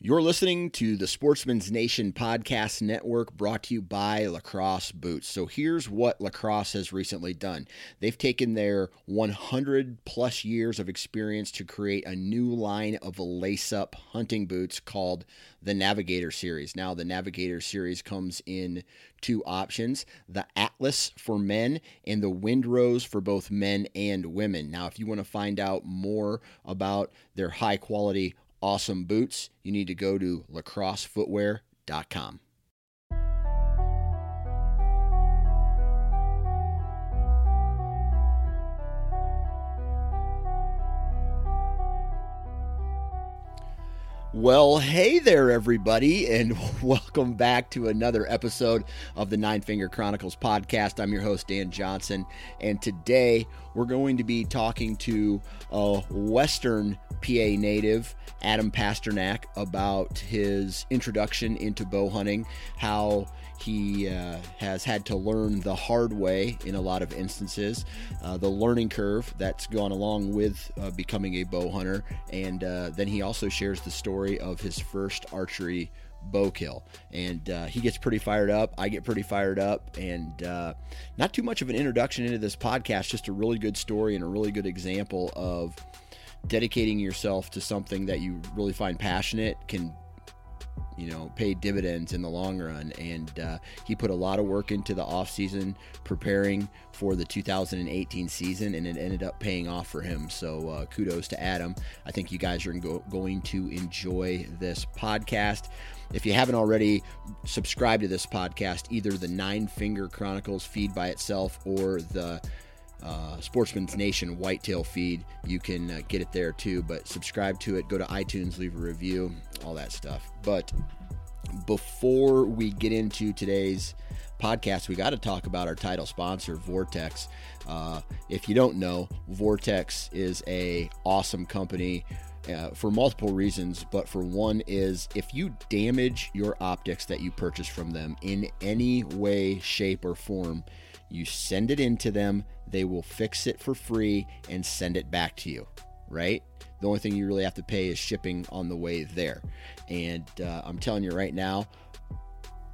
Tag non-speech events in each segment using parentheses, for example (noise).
You're listening to the Sportsman's Nation Podcast Network brought to you by Lacrosse Boots. So here's what Lacrosse has recently done they've taken their 100 plus years of experience to create a new line of lace up hunting boots called the Navigator Series. Now, the Navigator Series comes in two options the Atlas for men and the Windrose for both men and women. Now, if you want to find out more about their high quality awesome boots, you need to go to lacrossefootwear.com. Well, hey there, everybody, and (laughs) welcome back to another episode of the Nine Finger Chronicles podcast. I'm your host, Dan Johnson, and today we're going to be talking to a Western PA native, Adam Pasternak, about his introduction into bow hunting, how he uh, has had to learn the hard way in a lot of instances, uh, the learning curve that's gone along with uh, becoming a bow hunter, and uh, then he also shares the story of his first archery bow kill. And uh, he gets pretty fired up. I get pretty fired up. And uh, not too much of an introduction into this podcast, just a really good story and a really good example of dedicating yourself to something that you really find passionate can you know pay dividends in the long run. And uh, he put a lot of work into the off season preparing for the 2018 season and it ended up paying off for him. So uh, kudos to adam. I think you guys are go- going to enjoy this podcast. If you haven't already subscribed to this podcast either the nine finger chronicles feed by itself or the uh, Sportsman's Nation Whitetail feed. You can uh, get it there too, but subscribe to it. Go to iTunes, leave a review, all that stuff. But before we get into today's podcast, we got to talk about our title sponsor, Vortex. Uh, if you don't know, Vortex is a awesome company. Uh, for multiple reasons, but for one is if you damage your optics that you purchase from them in any way, shape, or form, you send it into them, they will fix it for free and send it back to you, right? The only thing you really have to pay is shipping on the way there. And uh, I'm telling you right now,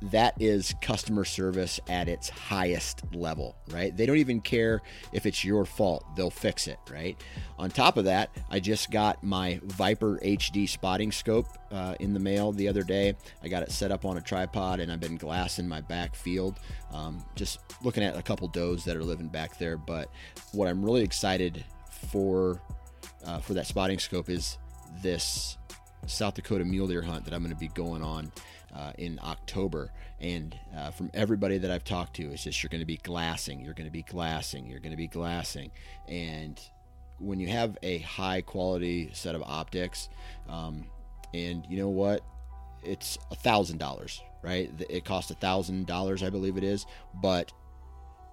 that is customer service at its highest level, right? They don't even care if it's your fault, they'll fix it, right? On top of that, I just got my Viper HD spotting scope uh, in the mail the other day. I got it set up on a tripod and I've been glassing my back field, um, just looking at a couple does that are living back there. But what I'm really excited for uh, for that spotting scope is this South Dakota mule deer hunt that I'm going to be going on uh, in October. And uh, from everybody that I've talked to, it's just you're going to be glassing, you're going to be glassing, you're going to be glassing. And when you have a high quality set of optics, um, and you know what? It's a thousand dollars, right? It costs a thousand dollars, I believe it is, but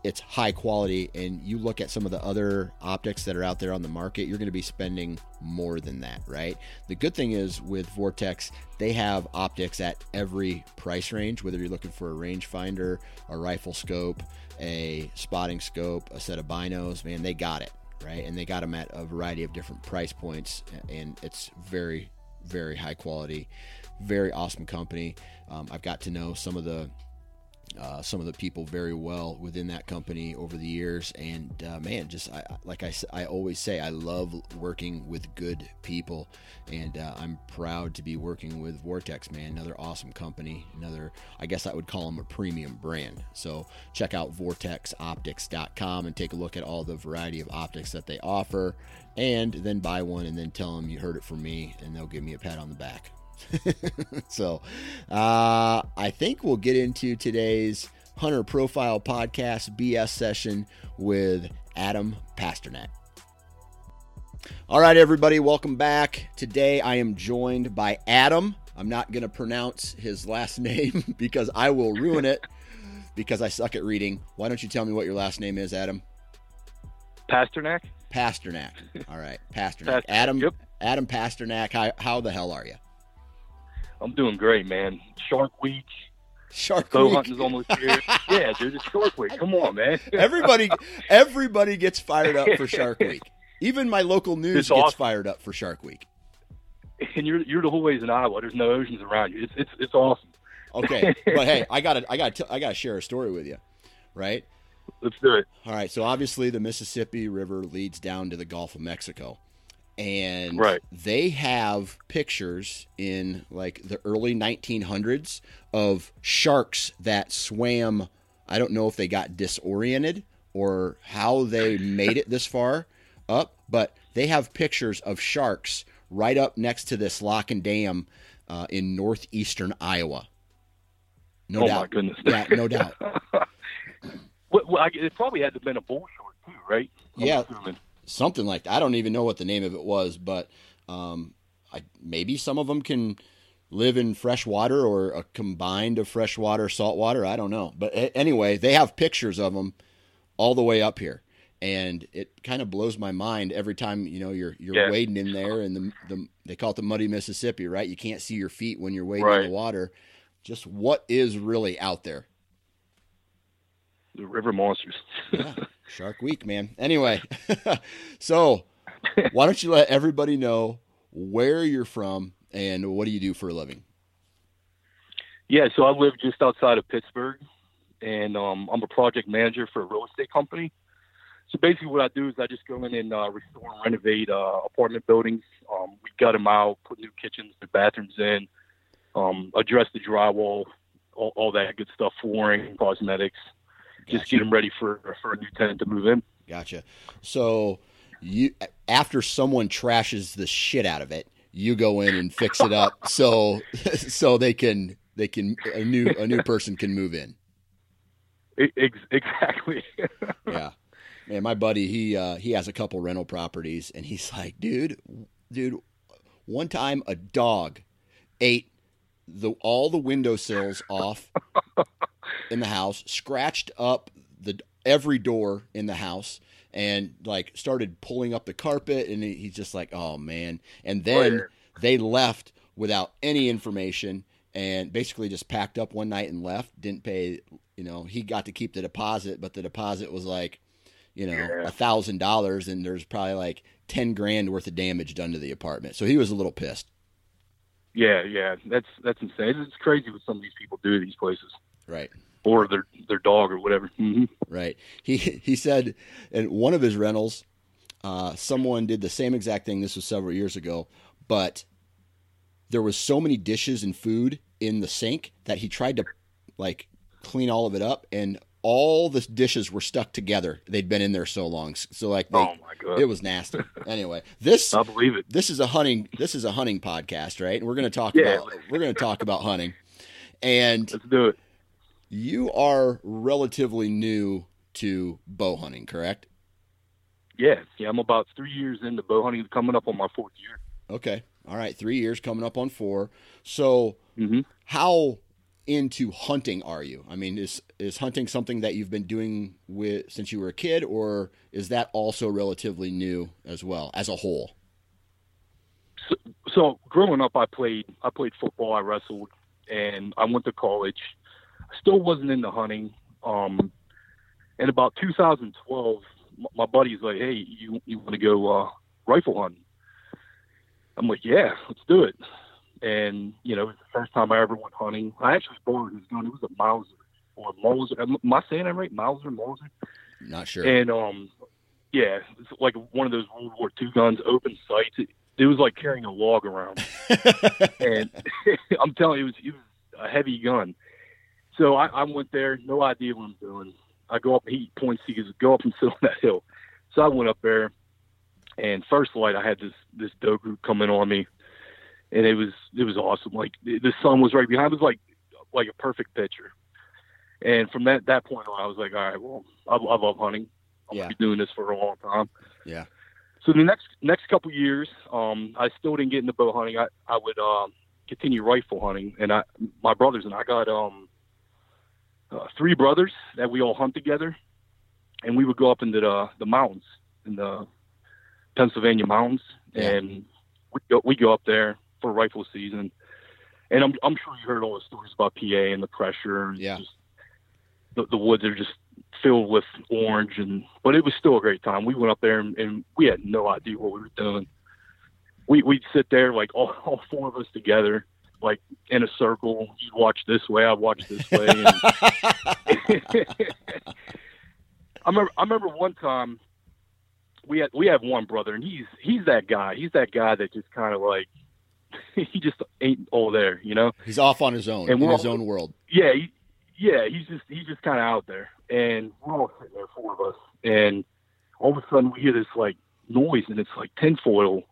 it's high quality and you look at some of the other optics that are out there on the market you're going to be spending more than that right? The good thing is with vortex they have optics at every price range whether you're looking for a rangefinder a rifle scope a spotting scope a set of binos man they got it right? And they got them at a variety of different price points and it's very very high quality very awesome company. Um, i've got to know some of the uh, some of the people very well within that company over the years. And uh, man, just I, like I, I always say, I love working with good people, and uh, I'm proud to be working with Vortex. Man, another awesome company. Another, I guess I would call them a premium brand. So check out vortexoptics.com and take a look at all the variety of optics that they offer, and then buy one and then tell them you heard it from me, and they'll give me a pat on the back. (laughs) so uh, I think we'll get into today's Hunter Profile Podcast BS session with Adam Pasternak. All right, everybody, welcome back. Today I am joined by Adam. I'm not going to pronounce his last (laughs) name because I will ruin it because I suck at reading. Why don't you tell me what your last name is, Adam? Pasternak. Pasternak. All right, Pasternak. Pasternak. Adam. Yep. Adam Pasternak. How, how the hell are you? I'm doing great, man. Shark Week. Shark Bow Week. hunting's almost here. yeah, dude, it's Shark Week. Come on, man. (laughs) everybody, everybody gets fired up for Shark (laughs) Week. Even my local news It's gets awesome. fired up for Shark Week. And you're you're the whole ways in Iowa. There's no oceans around you. It's it's it's awesome. Okay, (laughs) but hey, I got to I got to I got to share a story with you, right? Let's do it. All right. So obviously the Mississippi River leads down to the Gulf of Mexico. And Right. they have pictures in like the early 1900s of sharks that swam. I don't know if they got disoriented or how they made it this far up, but they have pictures of sharks right up next to this lock and dam uh, in northeastern Iowa. No oh doubt. my goodness. Yeah, no doubt. (laughs) Well, well, I, it probably had to have been a bull shark too, right? I'm Yeah. assuming. Something like that. I don't even know what the name of it was, but um, I, maybe some of them can live in fresh water or a combined of fresh water, salt water. I don't know. But a- anyway, they have pictures of them all the way up here. And it kind of blows my mind every time you know you're you're Yeah. wading in there, and the, the they call it the muddy Mississippi, right? You can't see your feet when you're wading in the water. Just what is really out there? The river monsters. (laughs) Yeah, Shark Week, man. Anyway, (laughs) so why don't you let everybody know where you're from and what do you do for a living? yeah, so I live just outside of Pittsburgh, and um, I'm a project manager for a real estate company. So basically, what I do is I just go in and uh, restore and renovate uh, apartment buildings. Um, we gut them out, put new kitchens, new bathrooms in, um, address the drywall, all, all that good stuff, flooring, cosmetics. Just get them ready for for a new tenant to move in. Gotcha. So you after someone trashes the shit out of it, you go in and fix it up (laughs) so so they can they can a new a new person can move in. Exactly. (laughs) Yeah. Man, my buddy, he uh, he has a couple rental properties, and he's like, dude, dude, one time a dog ate the all the windowsills off in the house, scratched up the every door in the house, and like started pulling up the carpet, and he- he's just like, oh man. And oh, then Right. they left without any information, and basically just packed up one night and left. Didn't pay. You know, he got to keep the deposit, but the deposit was like you know, a thousand dollars, and there's probably like ten grand worth of damage done to the apartment. So he was a little pissed. yeah, yeah. That's that's insane. It's crazy what some of these people do to these places, Right, or their their dog or whatever. hmm right. He he said in one of his rentals, uh, someone did the same exact thing. This was several years ago, but there was so many dishes and food in the sink that he tried to like clean all of it up, and all the dishes were stuck together. They'd been in there so long, so like they, Oh my god, it was nasty. anyway, this (laughs) I believe it. this is a hunting this is a hunting podcast right and we're going to talk Yeah. about we're going to talk about hunting and Let's do it. You are relatively new to bow hunting correct? Yeah, yeah. I'm about three years into bow hunting, coming up on my fourth year. okay. All right. 3 years coming up on 4 so hmm how into hunting are you? I mean is is hunting something that you've been doing with since you were a kid or is that also relatively new as well as a whole? So, so growing up, I played I played football, I wrestled, and I went to college. Still wasn't into hunting. Um, in about 2012, m- my buddy's like, "Hey, you you want to go uh, rifle hunting?" I'm like, "Yeah, let's do it." And you know, it was the first time I ever went hunting. I actually borrowed his gun. It was a Mauser or Mauser. Am I saying that right? Mauser, Mauser. Not sure. And um, yeah, it's like one of those World War II guns, open sights. It, it was like carrying a log around, (laughs) and (laughs) I'm telling you, it was, it was a heavy gun. So I, I went there, no idea what I'm doing. I go up, he points, he goes, go up and sit (laughs) on that hill. So I went up there, and first light, I had this this doe group coming on me, and it was it was awesome. Like the sun was right behind. It was like like a perfect picture. And from that that point on, I was like, all right, well, I, I love hunting. I'm Yeah. gonna be doing this for a long time. Yeah. So the next next couple years, um, I still didn't get into bow hunting. I I would um, continue rifle hunting, and I my brothers and I got um uh, three brothers that we all hunt together, and we would go up into the the mountains in the Pennsylvania mountains, Yeah. and we go we go up there for rifle season. And I'm I'm sure you heard all the stories about PA and the pressure. and Yeah. Just, the, the woods are just filled with orange and but it was still a great time. We went up there and, and we had no idea what we were doing. We we'd sit there like (laughs) all, all four of us together, like in a circle. You'd watch this way, I'd watch this way. And (laughs) (laughs) I remember I remember one time we had we have one brother and he's he's that guy. He's that guy that just kind of like (laughs) he just ain't all there, you know. He's off on his own And in we're his all- own world. Yeah, he, yeah, he's just he's just kind of out there, and we're all sitting there, four of us, and all of a sudden we hear this like noise, and it's like tinfoil,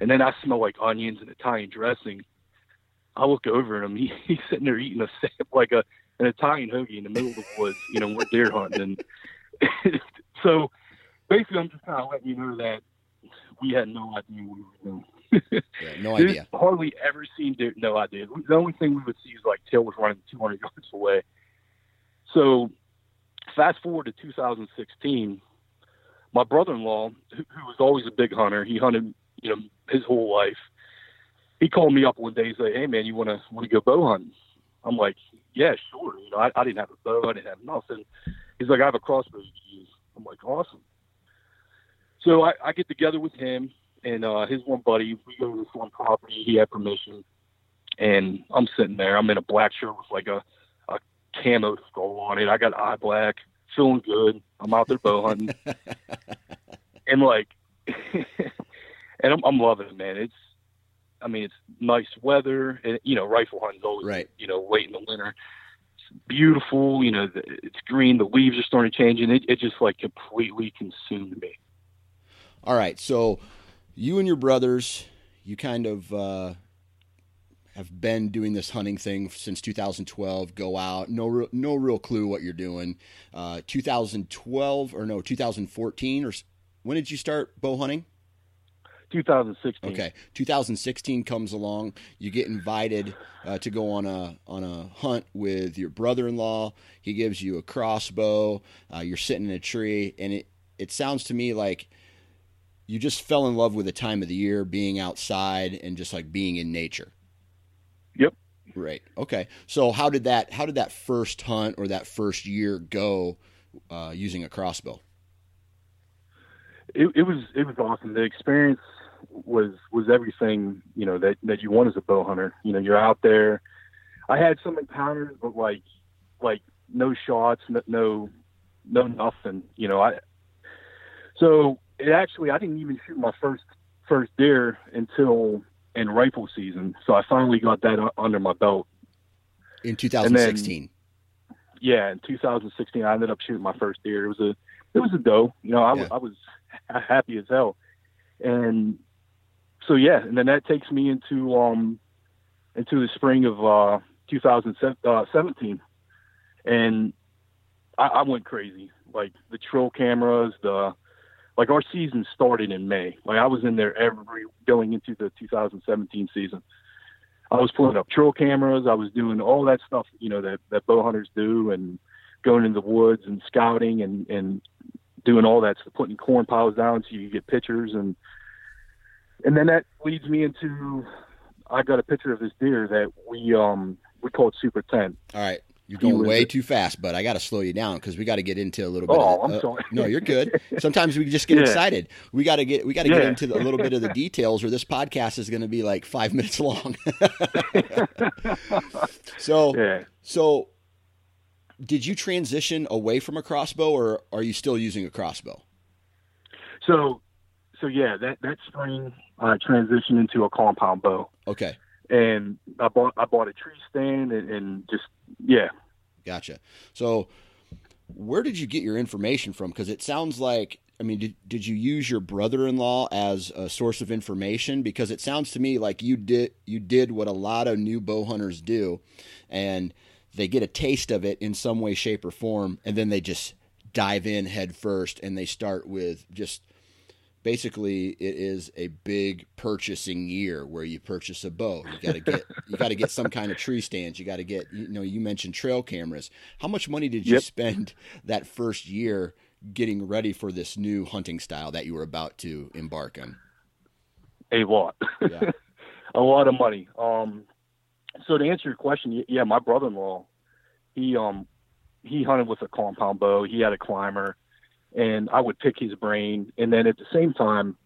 and then I smell like onions and Italian dressing. I look over at him. He, (laughs) he's sitting there eating a like a an Italian hoagie in the middle of the woods. You know, we're deer hunting, and (laughs) so basically, I'm just kind of letting you know that we had no idea what we were doing. Yeah, no (laughs) idea. hardly ever seen deer. No idea. The only thing we would see is like tail was running 200 yards away. So, fast forward to 2016, my brother-in-law, who, who was always a big hunter, he hunted, you know, his whole life. He called me up one day. He's like, "Hey, man, you want to want to go bow hunting?" I'm like, "Yeah, sure." You know, I, I didn't have a bow. I didn't have nothing. He's like, "I have a crossbow you can use." I'm like, "Awesome." So I, I get together with him and uh, his one buddy. We go to this one property. He had permission, and I'm sitting there. I'm in a black shirt with like a a camo skull on it. I got eye black, feeling good. I'm out there bow hunting, (laughs) and like, (laughs) and I'm, I'm loving it, man. It's, I mean, it's nice weather, and you know, rifle hunting's always, Right. you know, late in the winter. It's beautiful, you know. The, it's green. The leaves are starting to change, and it, it just like completely consumed me. All right, so you and your brothers, you kind of uh, have been doing this hunting thing since 2012. Go out, no, no real clue what you're doing. Uh, 2012 or no, 2014 or when did you start bow hunting? 2016. Okay, 2016 comes along. You get invited uh, to go on a on a hunt with your brother-in-law. He gives you a crossbow. Uh, you're sitting in a tree, and it it sounds to me like you just fell in love with the time of the year, being outside and just like being in nature. Yep. Right. Okay. So how did that how did that first hunt or that first year go uh, using a crossbow? it, it was it was awesome. The experience was was everything you know that that you want as a bow hunter. You know, you're out there. I had some encounters, but like like no shots, no no, no nothing. You know, I so it actually I didn't even shoot my first first deer until in rifle season. So I finally got that under my belt. In 2016. Yeah, in 2016, I ended up shooting my first deer. It was a it was a doe. You know, I, was Yeah. I was happy as hell, and so yeah, and then that takes me into um into the spring of uh 2017, and I, I went crazy. Like the trail cameras, the like our season started in May. Like I was in there every going into the 2017 season. I was pulling up trail cameras. I was doing all that stuff, you know, that, that bow hunters do and going in the woods and scouting and, and doing all that stuff, putting corn piles down so you get pictures. And, and then that leads me into, I got a picture of this deer that we, um, we called Super 10. All right. You're going way too fast, but I got to slow you down because we got to get into a little bit. Oh, of, I'm uh, sorry. No, you're good. (laughs) Sometimes we just get Yeah. excited. We got to get we got to get into the, a little bit of the (laughs) details, or this podcast is going to be like five (laughs) minutes long. so Yeah. so did you transition away from a crossbow, or are you still using a crossbow? So, so yeah, that that spring I transitioned into a compound bow. Okay. And I bought I bought a tree stand and, and just yeah. Gotcha. So, where did you get your information from? Because it sounds like I mean, did, did you use your brother-in-law as a source of information? Because it sounds to me like you did you did what a lot of new bow hunters do, and they get a taste of it in some way, shape, or form, and then they just dive in head first, and they start with just basically it is a big purchasing year where you purchase a bow. You got to get you got to get some kind of tree stands. You got to get you know you mentioned trail cameras. How much money did you Yep. spend that first year getting ready for this new hunting style that you were about to embark on? a lot, Yeah. (laughs) a lot of money. Um, so to answer your question, yeah, my brother-in-law, he um, he hunted with a compound bow. He had a climber, and I would pick his brain. And then at the same time,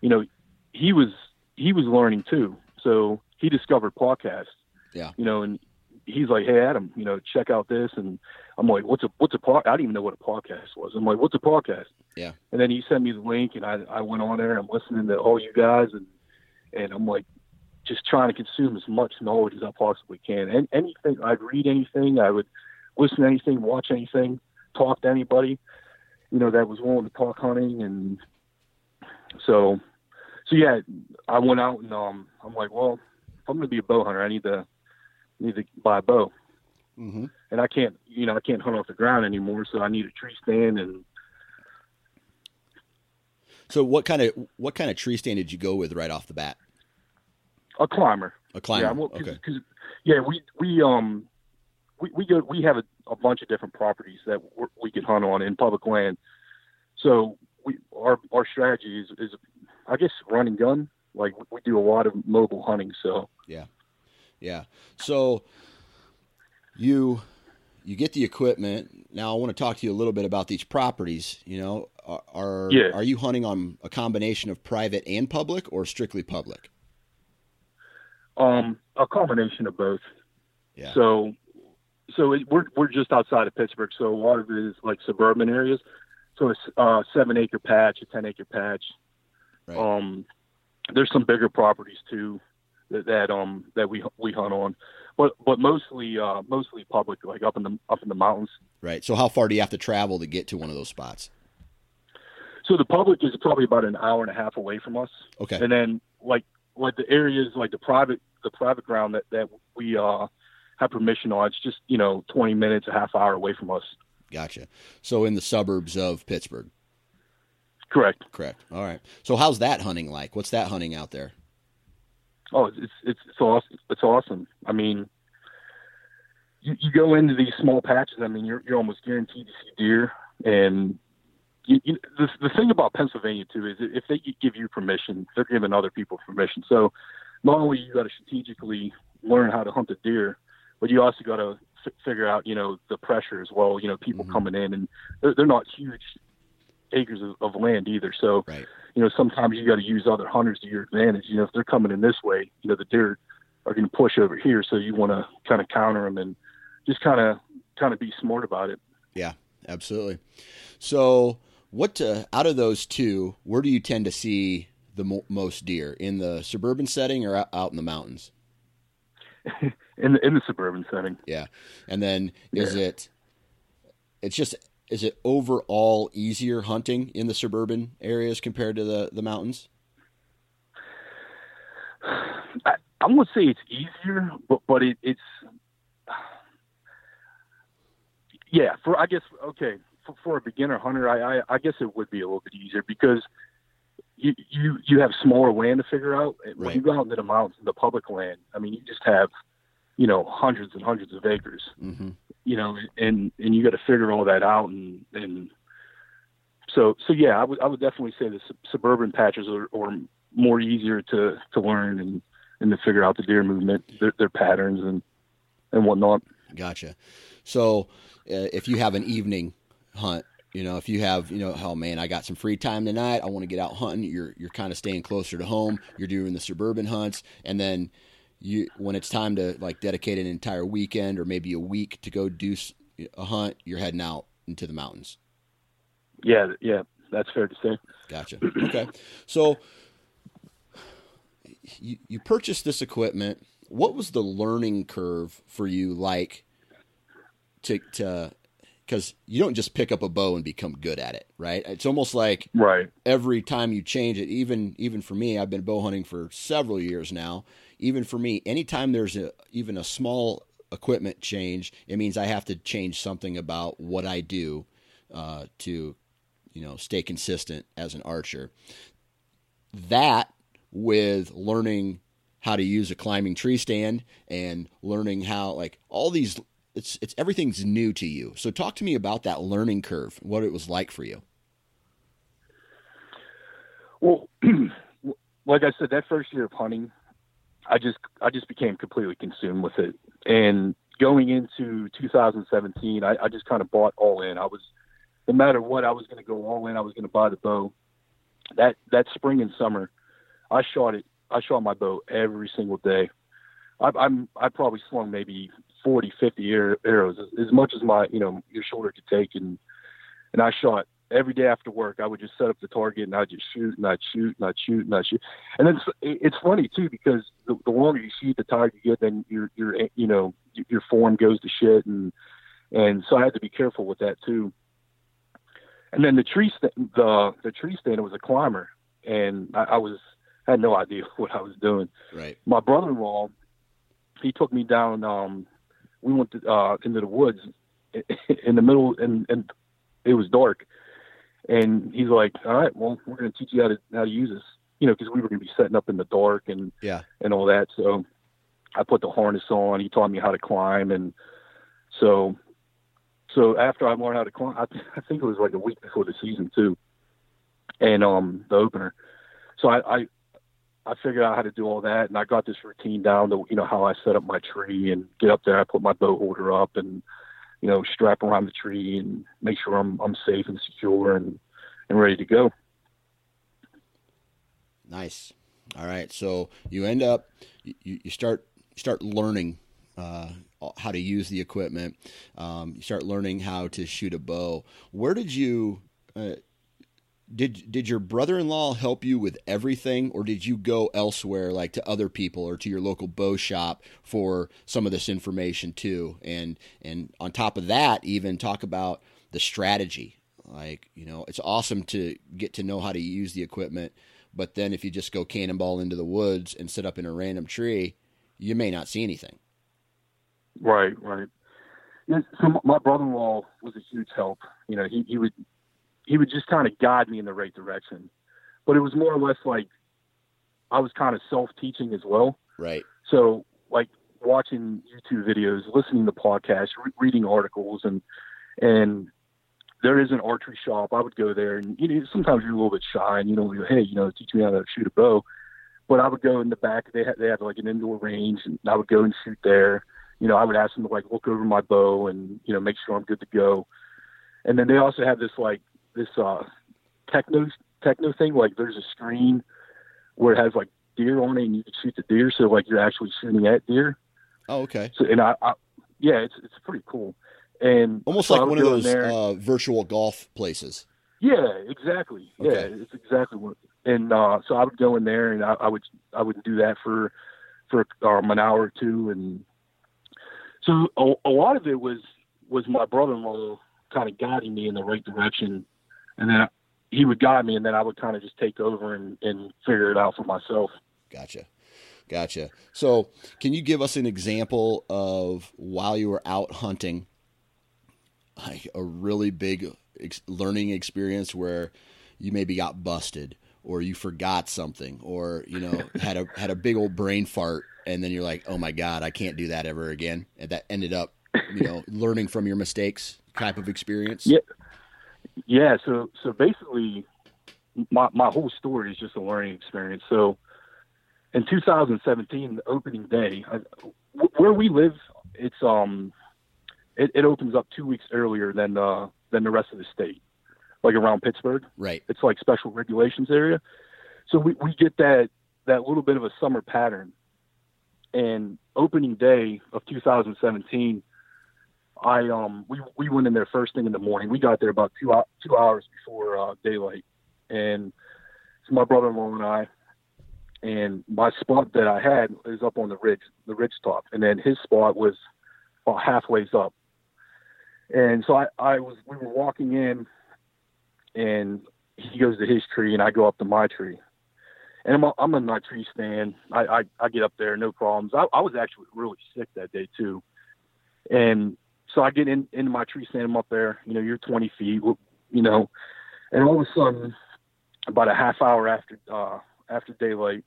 you know, he was he was learning too. So he discovered podcasts. Yeah. You know, and he's like, "Hey, Adam, you know, check out this." And I'm like, "What's a what's a pod?" I didn't even know what a podcast was. I'm like, "What's a podcast?" Yeah. And then he sent me the link, and I I went on there. and I'm listening to all you guys, and and I'm like, just trying to consume as much knowledge as I possibly can. And anything I'd read anything, I would listen to anything, watch anything, talk to anybody, you know, that was willing to talk hunting, and so so yeah, I went out and um I'm like, well, if I'm gonna be a bow hunter, I need to need to buy a bow. Mm-hmm. And I can't you know, I can't hunt off the ground anymore, so I need a tree stand and So what kind of what kind of tree stand did you go with right off the bat? a climber. A climber. Yeah, well, cause, okay. 'cause- yeah, we we um we we go we have a, a bunch of different properties that we can hunt on in public land. So we our our strategy is is I guess run and gun. Like we do a lot of mobile hunting. So Yeah. Yeah. So you you get the equipment. Now I want to talk to you a little bit about these properties. You know, are are, Yeah. are you hunting on a combination of private and public, or strictly public? um a combination of both. Yeah. So so it, we're we're just outside of Pittsburgh. So a lot of it is like suburban areas. So it's a seven acre patch, a ten acre patch. Right. Um, there's some bigger properties too that, that um that we we hunt on, but but mostly uh mostly public, like up in the up in the mountains. Right. So how far do you have to travel to get to one of those spots? So the public is probably about an hour and a half away from us, Okay. and then like like the areas like the private the private ground that that we uh have permission on, it's just you know 20 minutes, a half hour away from us. Gotcha. So in the suburbs of Pittsburgh. Correct. Correct. All right. So how's that hunting like? What's that hunting out there? Oh, it's it's it's awesome. It's awesome. I mean, you, you go into these small patches. I mean, you're you're almost guaranteed to see deer. And you, you, the the thing about Pennsylvania too is if they give you permission, they're giving other people permission. So not only you got to strategically learn how to hunt a deer, but you also got to f- figure out you know the pressure as well. You know, people Mhm. coming in and they're, they're not huge acres of, of land either. So Right. you know, sometimes you got to use other hunters to your advantage. You know, if they're coming in this way, you know, the deer are going to push over here, so you want to kind of counter them and just kind of kind of be smart about it. Yeah, absolutely. So, what uh, out of those two, where do you tend to see the mo- most deer in the suburban setting or out- out in the mountains? (laughs) in the in the suburban setting. Yeah, and then is Yeah. it? It's just is it overall easier hunting in the suburban areas compared to the the mountains? (sighs) I, I'm gonna say it's easier, but but it, it's (sighs) yeah. For I guess okay for, for a beginner hunter, I, I I guess it would be a little bit easier because you you you have smaller land to figure out. When Right. you go out into the mountains, the public land, I mean, you just have you know hundreds and hundreds of acres. Mm-hmm. you know, and and you got to figure all that out, and and so so yeah, I would I would definitely say the sub- suburban patches are, are more easier to to learn and and to figure out the deer movement, their, their patterns, and and whatnot. Gotcha. So, uh, if you have an evening hunt, you know, if you have, you know, oh man, I got some free time tonight, I want to get out hunting. You're you're kind of staying closer to home. You're doing the suburban hunts, and then you when it's time to like dedicate an entire weekend or maybe a week to go do a hunt, you're heading out into the mountains. Yeah, yeah, that's fair to say. Gotcha. Okay, so you you purchased this equipment. What was the learning curve for you like to to because you don't just pick up a bow and become good at it, right? It's almost like right every time you change it. Even even for me, I've been bow hunting for several years now. Even for me, anytime there's a even a small equipment change, it means I have to change something about what I do uh, to you know stay consistent as an archer. That with learning how to use a climbing tree stand and learning how like all these it's it's everything's new to you. So talk to me about that learning curve, what it was like for you. Well, (clears throat) like I said, that first year of hunting, I just I just became completely consumed with it. And going into 2017, I, I just kind of bought all in. I was no matter what, I was going to go all in. I was going to buy the bow. That that spring and summer, I shot it. I shot my bow every single day. I, I'm I probably swung maybe 40, 50 arrows, as, as much as my you know your shoulder could take, and and I shot every day after work. I would just set up the target and I'd just shoot and I'd shoot and I'd shoot and I'd shoot. And it's, it's funny too because the, the longer you shoot, the tired you get, then your your you know your form goes to shit, and and so I had to be careful with that too. And then the tree st- the the tree stand was a climber, and I, I was had no (laughs) idea what I was doing. Right. My brother-in-law, he took me down. Um, we went to, uh, into the woods (laughs) in the middle, and and it was dark. And he's like, "All right, well, we're going to teach you how to how to use this." You know, because we were going to be setting up in the dark and yeah and all that. So I put the harness on. He taught me how to climb, and so so after I learned how to climb, I, (laughs) I think it was like a week before the season too, and um the opener. So I, I I figured out how to do all that, and I got this routine down to you know how I set up my tree and get up there. I put my bow holder up and you know strap around the tree and make sure I'm I'm safe and secure and and ready to go. Nice. All right. So you end up you, you start start learning uh, how to use the equipment. Um, you start learning how to shoot a bow. Where did you uh, did did your brother-in-law help you with everything or did you go elsewhere like to other people or to your local bow shop for some of this information too and and on top of that even talk about the strategy like you know it's awesome to get to know how to use the equipment but then if you just go cannonball into the woods and sit up in a random tree you may not see anything Right, right. So my brother-in-law was a huge help. You know, he, he would he would just kind of guide me in the right direction. But it was more or less like I was kind of self-teaching as well. right So like watching YouTube videos, listening to podcasts, re- reading articles, and and there is an archery shop. I would go there, and you know sometimes you're a little bit shy, and you know, hey, you know, teach me how to shoot a bow. But I would go in the back. They had they had like an indoor range, and I would go and shoot there. You know, I would ask them to like look over my bow and you know make sure I'm good to go. And then they also have this like this uh techno techno thing. Like there's a screen where it has like deer on it, and you can shoot the deer. So like you're actually shooting at deer. oh okay So and I, I yeah, it's it's pretty cool. And almost so like one of those uh, virtual golf places yeah, exactly. Okay. Yeah, it's exactly what. And uh, so I would go in there, and I, I would I would do that for for um, an hour or two, and so a, a lot of it was was my brother-in-law kind of guiding me in the right direction, and then he would guide me, and then I would kind of just take over and, and figure it out for myself. Gotcha. Gotcha. So, can you give us an example of while you were out hunting, like a really big ex- learning experience where you maybe got busted or you forgot something or, you know, (laughs) had a had a big old brain fart and then you're like, "Oh my god, I can't do that ever again." And that ended up, you know, learning from your mistakes type of experience? Yeah. Yeah, so so basically, my my whole story is just a learning experience. So, in 2017, the opening day, I, where we live, it's um, it, it opens up two weeks earlier than uh than the rest of the state, like around Pittsburgh. Right. It's like special regulations area, so we we get that that little bit of a summer pattern. And opening day of 2017, I um we we went in there first thing in the morning. We got there about two two hours before uh, daylight, and so my brother-in-law and I, and my spot that I had is up on the ridge, the ridge top, and then his spot was about halfway up. And so I, I was we were walking in, and he goes to his tree, and I go up to my tree, and I'm I'm in my tree stand. I I, I get up there, no problems. I, I was actually really sick that day too, and so I get in into my tree stand. I'm up there. You know, you're 20 feet. You know, and all of a sudden, about a half hour after uh, after daylight,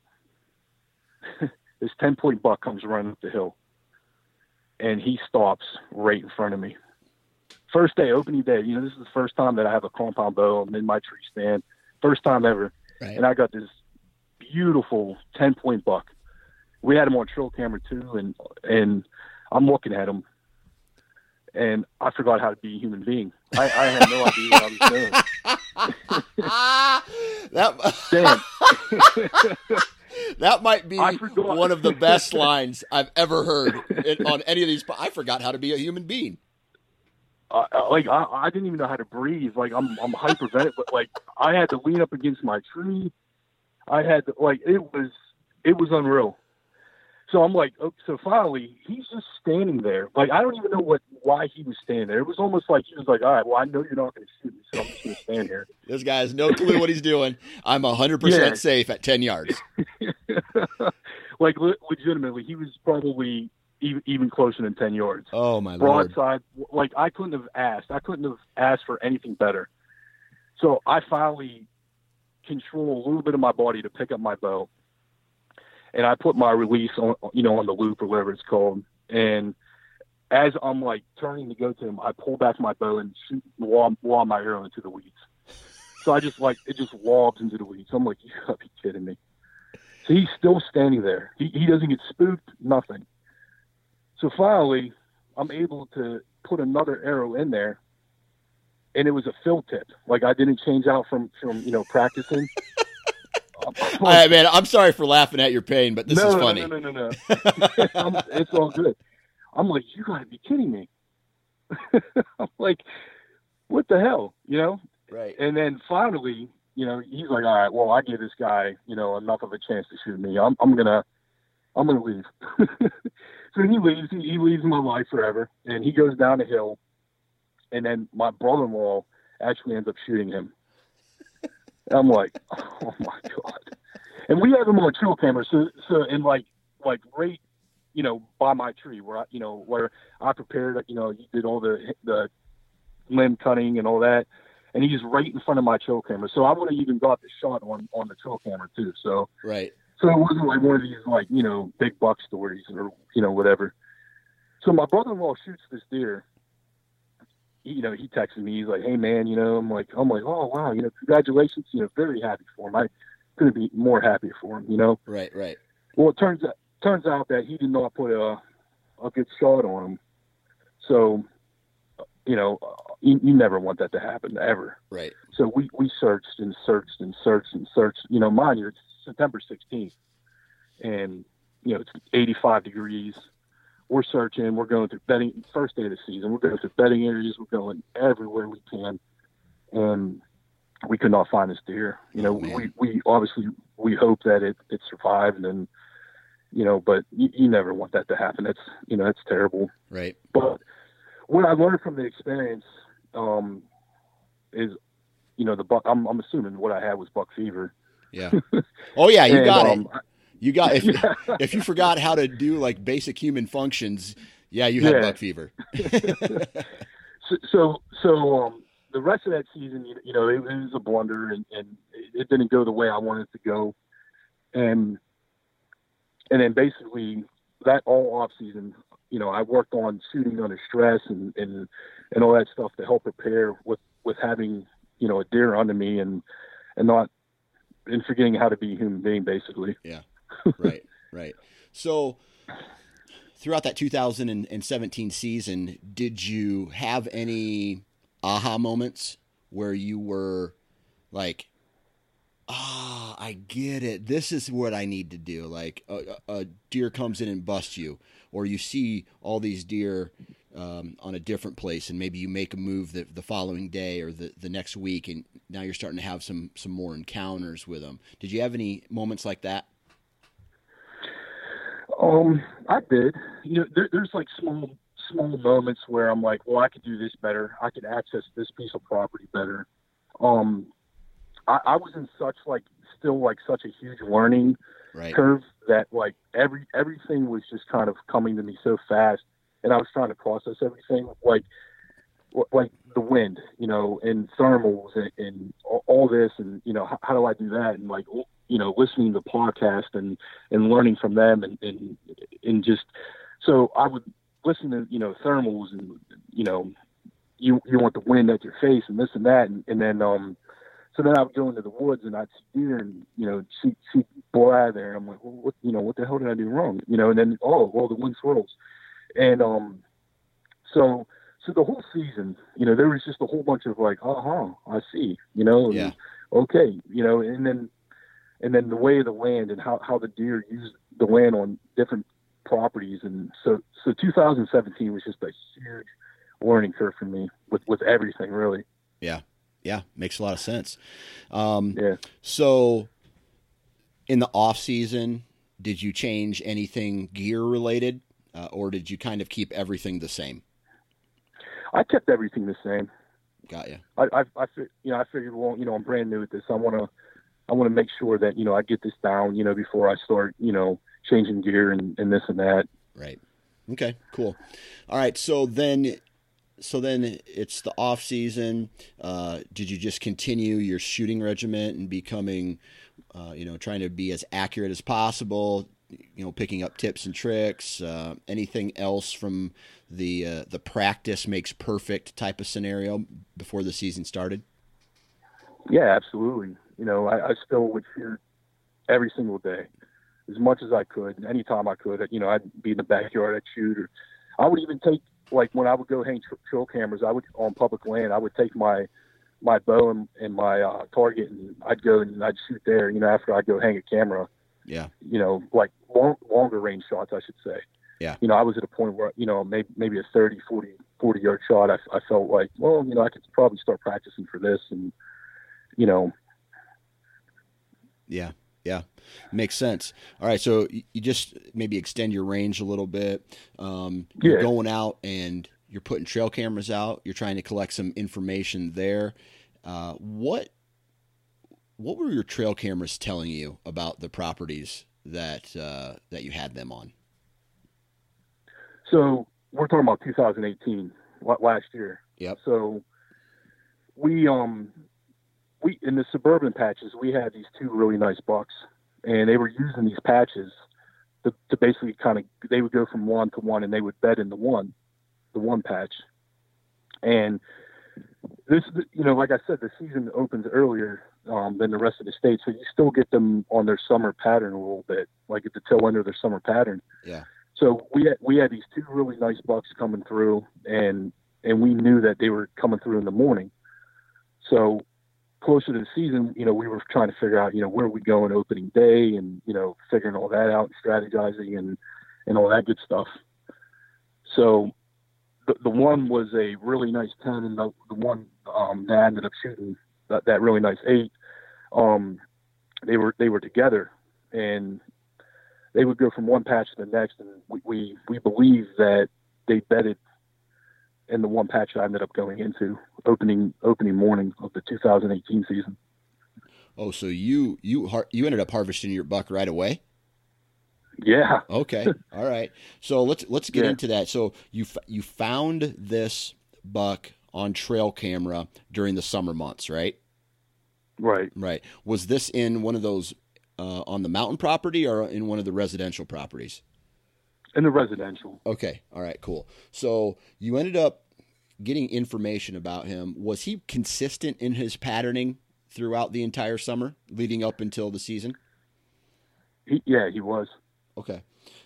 (laughs) this 10 point buck comes running up the hill, and he stops right in front of me. First day, opening day. You know, this is the first time that I have a compound bow. I'm in my tree stand. First time ever, right. and I got this beautiful 10 point buck. We had him on trail camera too, and and I'm looking at him and I forgot how to be a human being. I, I had no idea what I was doing. (laughs) that (laughs) that might be one of the best (laughs) lines I've ever heard on any of these. I forgot how to be a human being. Uh, like I, I didn't even know how to breathe. Like I'm I'm hyperventilating, but like I had to lean up against my tree. I had to like it was it was unreal. So I'm like, oh, so finally, he's just standing there. Like I don't even know what why he was standing there. It was almost like he was like, all right, well, I know you're not going to shoot me, so I'm just going to stand here. (laughs) this guy has no clue what he's doing. I'm 100 yeah. percent safe at 10 yards. (laughs) like legitimately, he was probably even, even closer than 10 yards. Oh my broadside. Lord. Like I couldn't have asked. I couldn't have asked for anything better. So I finally control a little bit of my body to pick up my bow and I put my release on, you know, on the loop or whatever it's called. And as I'm like turning to go to him, I pull back my bow and shoot wall, wall my arrow into the weeds. So I just like it just lobs into the weeds. I'm like, you gotta be kidding me. So he's still standing there. He he doesn't get spooked, nothing. So finally, I'm able to put another arrow in there, and it was a field tip. Like I didn't change out from from you know practicing. (laughs) I, man, I'm sorry for laughing at your pain, but this no, is funny. No, no, no, no. no. (laughs) it's all good. I'm like, you got to be kidding me. (laughs) I'm like, what the hell, you know? Right. And then finally, you know, he's like, all right, well, I give this guy, you know, enough of a chance to shoot me. I'm, I'm gonna, I'm gonna leave. (laughs) so he leaves. He, he leaves my life forever, and he goes down the hill. And then my brother-in-law actually ends up shooting him. I'm like, oh my god. And we have them on trail camera, so so and like like right, you know, by my tree where I, you know where I prepared, you know, you did all the the limb cutting and all that, and he's right in front of my trail camera. So I would have even got the shot on on the trail camera too. So right. So it wasn't like one of these like you know big buck stories or you know whatever. So my brother-in-law shoots this deer, you know, he texted me. He's like, "Hey, man, you know," I'm like, "I'm like, oh wow, you know, congratulations, you know, very happy for him. I couldn't be more happy for him, you know." Right, right. Well, it turns out turns out that he did not put a a good shot on him, so you know, you, you never want that to happen ever. Right. So we we searched and searched and searched and searched. You know, mind you, it's September 16th, and you know, it's 85 degrees we're searching. We're going through bedding. First day of the season, we're going through bedding areas. We're going everywhere we can, and we could not find this deer. You know, oh, we we obviously we hope that it it survived, and you know, but you, you never want that to happen. That's you know, that's terrible. Right. But what I learned from the experience um, is, you know, the buck. I'm I'm assuming what I had was buck fever. Yeah. (laughs) Oh yeah, you and, got um, it. You got if (laughs) if you forgot how to do like basic human functions, yeah, you had yeah. buck fever. (laughs) (laughs) so so, so um, the rest of that season, you, you know, it, it, was a blunder, and, and it didn't go the way I wanted it to go, and and then basically that all off season, you know, I worked on shooting under stress and and and all that stuff to help prepare with with having you know a deer under me and and not and forgetting how to be a human being basically. Yeah right, right. So throughout that 2017 season, did you have any aha moments where you were like, ah, oh, I get it. This is what I need to do. Like a, a, deer comes in and busts you, or you see all these deer um, on a different place, and maybe you make a move the, the following day or the, the next week, and now you're starting to have some some more encounters with them. Did you have any moments like that? Um, I did. You know, there, there's like small small moments where I'm like, well, I could do this better. I could access this piece of property better. Um, I, I was in such like still like such a huge learning right. curve that like every everything was just kind of coming to me so fast, and I was trying to process everything like like the wind, you know, and thermals and, and all this, and you know, how, how do I do that? And like, you know, listening to podcast and and learning from them, and and and just so I would listen to you know thermals and you know you you want the wind at your face and this and that, and, and then um so then I would go into the woods and I'd see deer and you know see see boy out there and I'm like, well, what you know what the hell did I do wrong? You know, and then oh well the wind swirls, and um so so the whole season, you know, there was just a whole bunch of like, uh huh, I see, you know, yeah. okay, you know, and then and then the way of the land and how how the deer use the land on different properties, and so so 2017 was just a huge learning curve for me with with everything really. Yeah, yeah, makes a lot of sense. Um, yeah. So, in the off season, did you change anything gear related, uh, or did you kind of keep everything the same? I kept everything the same. Got you. I, I, I you know, I figured, well, you know, I'm brand new at this. I want to, I want to make sure that you know I get this down, you know, before I start, you know, changing gear and, and this and that. Right. Okay. Cool. All right. So then, so then it's the off season. Uh, did you just continue your shooting regiment and becoming, uh, you know, trying to be as accurate as possible? You know, picking up tips and tricks. Uh, anything else from the uh, the practice makes perfect type of scenario before the season started? Yeah, absolutely. You know, I, I still would shoot every single day as much as I could, anytime I could. You know, I'd be in the backyard, I'd shoot, or I would even take like when I would go hang trail cameras. I would on public land. I would take my my bow and, and my uh, target, and I'd go and I'd shoot there. You know, after I'd go hang a camera. Yeah. You know, like long, longer range shots, I should say. Yeah. You know, I was at a point where you know maybe maybe a 30, 40, 40 yard shot. I, I felt like, well, you know, I could probably start practicing for this, and you know. Yeah. Yeah, makes sense. All right, so you just maybe extend your range a little bit. Um, you're Yeah. going out and you're putting trail cameras out. You're trying to collect some information there. Uh, what what were your trail cameras telling you about the properties that uh, that you had them on? So we're talking about 2018, last year. Yep. So we um we in the suburban patches we had these two really nice bucks, and they were using these patches to, to basically kind of they would go from one to one, and they would bed in the one, the one patch, and this you know like I said the season opens earlier um, than the rest of the state, so you still get them on their summer pattern a little bit, like at the tail end of their summer pattern. Yeah. So we had we had these two really nice bucks coming through, and and we knew that they were coming through in the morning. So closer to the season, you know, we were trying to figure out, you know, where we going opening day, and you know, figuring all that out, and strategizing, and and all that good stuff. So the the one was a really nice ten, and the, the one um, that ended up shooting that, that really nice eight. Um, they were they were together, and they would go from one patch to the next, and we we, we believe that they bedded in the one patch that I ended up going into opening opening morning of the 2018 season. Oh, so you you har- you ended up harvesting your buck right away? Yeah, Okay. (laughs) All right. So let's let's get Yeah. into that. So you f- you found this buck on trail camera during the summer months, right? right. Right. Was this in one of those uh, on the mountain property or in one of the residential properties? In the residential. Okay. All right. Cool. So you ended up getting information about him. Was he consistent in his patterning throughout the entire summer, leading up until the season? He, yeah, he was. Okay.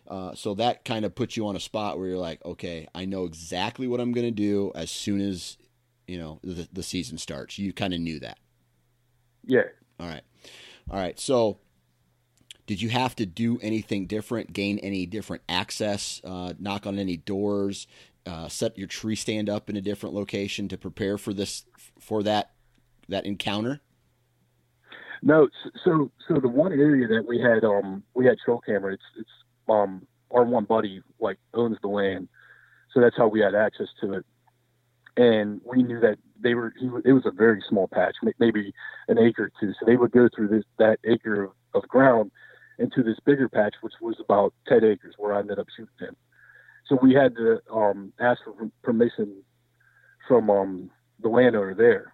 Uh, so that kind of puts you on a spot where you're like, okay, I know exactly what I'm going to do as soon as you know the, the season starts. You kind of knew that. Yeah. All right. All right. So, did you have to do anything different? Gain any different access? Uh, knock on any doors? uh, set your tree stand up in a different location to prepare for this for that that encounter? No, so so the one area that we had um we had trail camera. It's it's um our one buddy like owns the land, so that's how we had access to it. And we knew that they were he, it was a very small patch, maybe an acre or two. So they would go through this that acre of, of ground into this bigger patch, which was about 10 acres, where I ended up shooting him. So we had to um, ask for permission from um, the landowner there.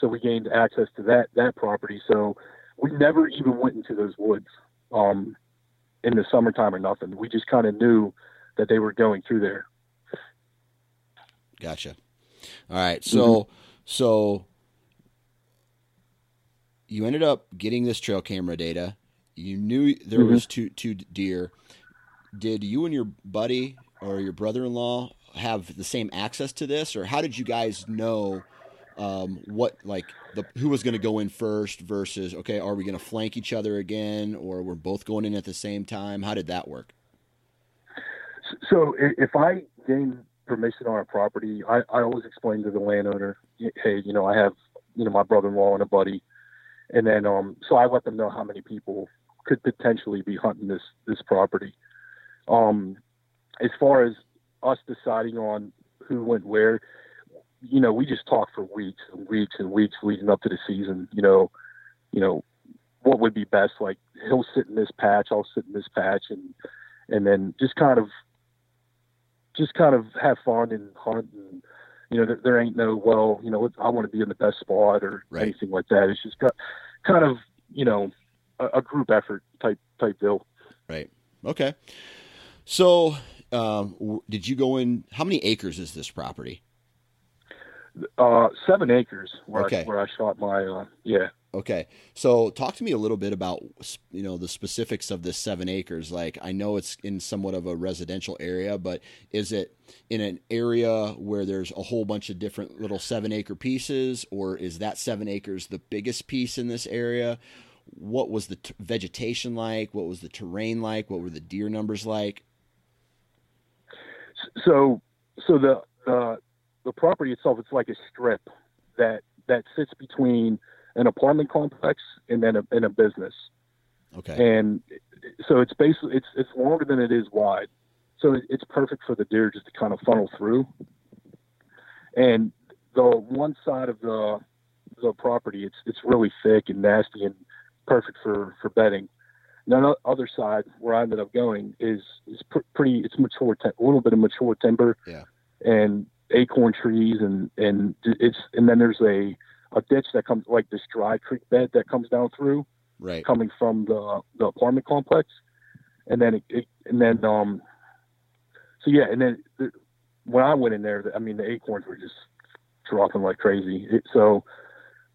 So we gained access to that that property. So we never even went into those woods um, in the summertime or nothing. We just kind of knew that they were going through there. Gotcha. All right. So mm-hmm. so you ended up getting this trail camera data. You knew there mm-hmm. was two two deer. Did you and your buddy or your brother-in-law have the same access to this, or how did you guys know um, what like the who was going to go in first versus okay, are we going to flank each other again, or we're both going in at the same time? How did that work? So if I gain permission on a property, I, I always explain to the landowner, hey, you know, I have you know my brother-in-law and a buddy, and then um, so I let them know how many people could potentially be hunting this this property. Um, as far as us deciding on who went where, you know, we just talked for weeks and weeks and weeks leading up to the season. You know, you know, what would be best? Like he'll sit in this patch, I'll sit in this patch, and and then just kind of, just kind of have fun and hunt and. You know, there, there ain't no well. You know, I want to be in the best spot or right. anything like that. It's just got, kind of, you know, a, group effort type type deal. Right. Okay. So, um, did you go in? How many acres is this property? Uh, seven acres. Where okay. I, where I shot my uh, yeah. Okay, so talk to me a little bit about you know the specifics of this seven acres. Like I know it's in somewhat of a residential area, but is it in an area where there's a whole bunch of different little seven acre pieces, or is that seven acres the biggest piece in this area? What was the t- vegetation like? What was the terrain like? What were the deer numbers like? So, so the the the property itself, it's like a strip that that sits between an apartment complex and then a, and a business. Okay. And so it's basically it's it's longer than it is wide, so it's perfect for the deer just to kind of funnel through. And the one side of the the property, it's it's really thick and nasty and perfect for for bedding. Now, the other side where I ended up going is is pr- pretty. It's mature, te- a little bit of mature timber, yeah. and acorn trees, and and it's and then there's a a ditch that comes like this dry creek bed that comes down through, right, coming from the the apartment complex, and then it, it and then um, so yeah, and then the, when I went in there, I mean the acorns were just dropping like crazy. It, so,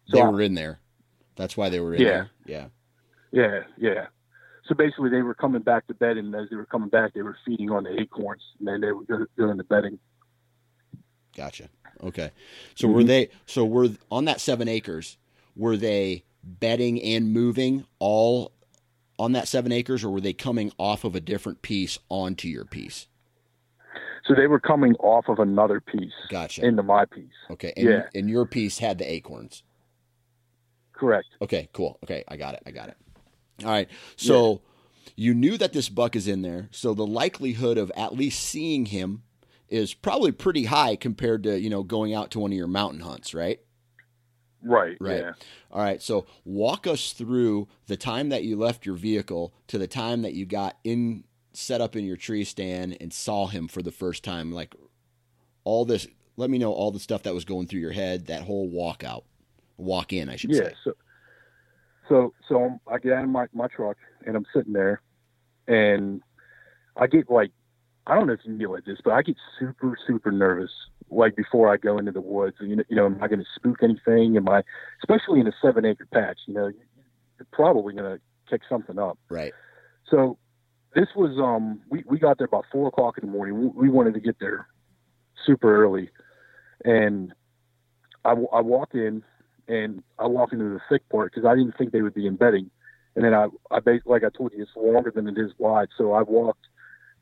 so they were I, in there. That's why they were in yeah. there. Yeah. Yeah, yeah. So basically, they were coming back to bed, and as they were coming back, they were feeding on the acorns, and then they were doing the bedding. Gotcha. Okay. So mm-hmm. were they? So were on that seven acres? Were they bedding and moving all on that seven acres, or were they coming off of a different piece onto your piece? So they were coming off of another piece. Gotcha. Into my piece. Okay. And, yeah. And your piece had the acorns. Correct. Okay, cool. Okay, I got it. I got it. All right. So yeah. you knew that this buck is in there. So the likelihood of at least seeing him is probably pretty high compared to, you know, going out to one of your mountain hunts, right? Right. Right. Yeah. All right. So walk us through the time that you left your vehicle to the time that you got in set up in your tree stand and saw him for the first time. Like all this let me know all the stuff that was going through your head, that whole walkout walk in, I should yeah, say. So, so, so I get out of my, my truck and I'm sitting there and I get like, I don't know if you get like this, but I get super, super nervous. Like before I go into the woods, you know, you know, am I going to spook anything? Am I, especially in a seven acre patch, you know, you're probably going to kick something up. Right. So this was, um, we, we got there about four o'clock in the morning. We, we wanted to get there super early. And I, I walk in and I walk into the thick part because I didn't think they would be embedding. And then I, I basically, like I told you, it's longer than it is wide. So I walked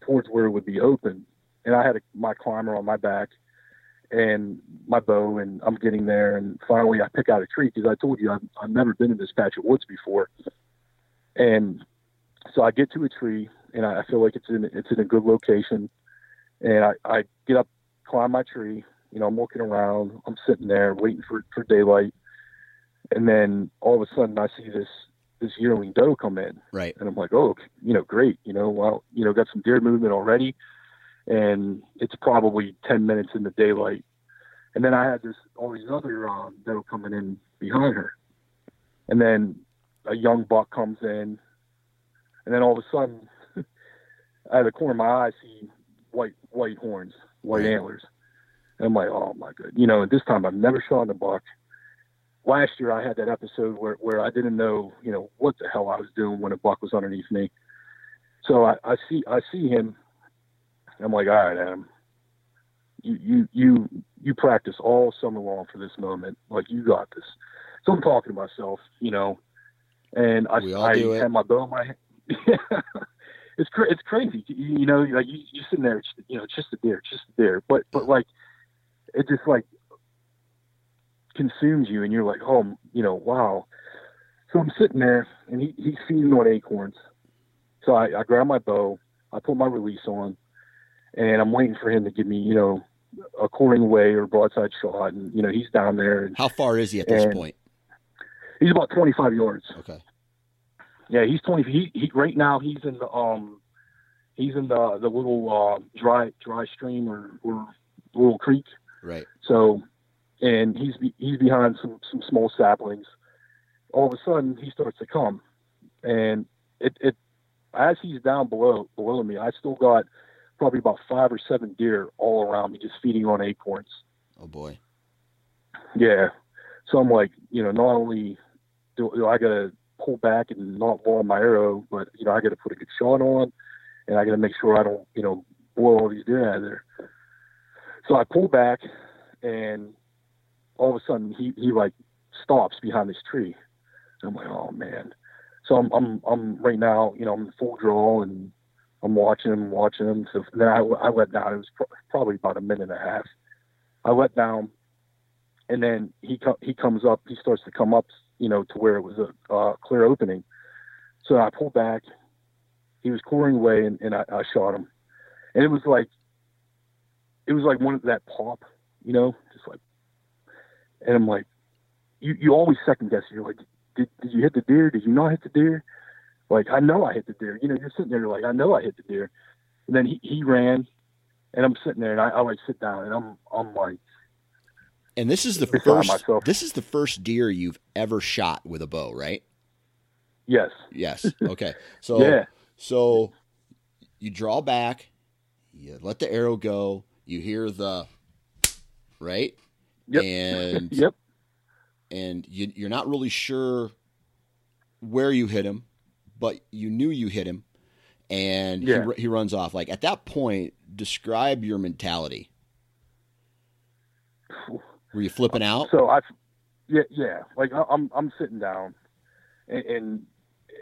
towards where it would be open. and I had a, my climber on my back and my bow, and I'm getting there, and finally I pick out a tree because I told you I've, I've never been in this patch of woods before, and so I get to a tree, and I feel like it's in it's in a good location, and I, I get up, climb my tree, you know, I'm looking around, I'm sitting there waiting for for daylight, and then all of a sudden I see this this yearling doe come in, Right. and I'm like, oh, you know, great, you know, well, you know, got some deer movement already, and it's probably ten minutes in the daylight, and then I had this all these other um, doe coming in behind her, and then a young buck comes in, and then all of a sudden, (laughs) out of the corner of my eye, I see white white horns, white Right. antlers, and I'm like, oh my god, you know, at this time I've never shot a buck. Last year I had that episode where, where I didn't know, you know, what the hell I was doing when a buck was underneath me. So I, I see I see him. I'm like, all right, Adam, you you you you practice all summer long for this moment. Like you got this. So I'm talking to myself, you know, and I I it. had my bow in my hand. (laughs) it's cra- it's crazy, you, you know, like you you sitting there, you know, just a deer, just a deer, but but like it just like consumes you, and you're like, oh, you know, wow. So I'm sitting there, and he, he's feeding on acorns. So I, I grab my bow, I put my release on, and I'm waiting for him to give me, you know, a coring away or broadside shot. And, you know, he's down there, and How far is he at this point? he's about 25 yards. Okay. Yeah, he's 20. He, he right now he's in the um, he's in the the little uh, dry dry stream or or little creek. Right. So, and he's he's behind some some small saplings. All of a sudden, he starts to come, and it it as he's down below below me, I still got probably about five or seven deer all around me, just feeding on acorns. Oh boy. Yeah. So I'm like, you know, not only do, do I got to pull back and not blow my arrow, but you know, I got to put a good shot on, and I got to make sure I don't, you know, blow all these deer out of there. So I pull back, and all of a sudden he he like stops behind this tree. And I'm like, oh man. So I'm I'm I'm right now, you know, I'm in full draw and I'm watching him, watching him. So then I, I let down. It was pro- probably about a minute and a half. I let down, and then he he comes up. He starts to come up, you know, to where it was a uh, clear opening. So I pulled back. He was coring away, and, and I, I shot him. And it was like, it was like one of that pop, you know, just like. And I'm like, you you always second guess. You're like, did did you hit the deer? Did you not hit the deer? Like I know I hit the deer. You know, you're sitting there like I know I hit the deer. And then he, he ran, and I'm sitting there and I, I like sit down and I'm I'm like And this is the first. myself. This is the first deer you've ever shot with a bow, right? yes Yes. (laughs) Okay. So yeah so you draw back, you let the arrow go, you hear the right, Yep. and (laughs) yep and you, you're not really sure where you hit him, but you knew you hit him, and he Yeah. he, he runs off. Like at that point, describe your mentality. Were you flipping out? So I, yeah, yeah. Like I'm, I'm sitting down, and, and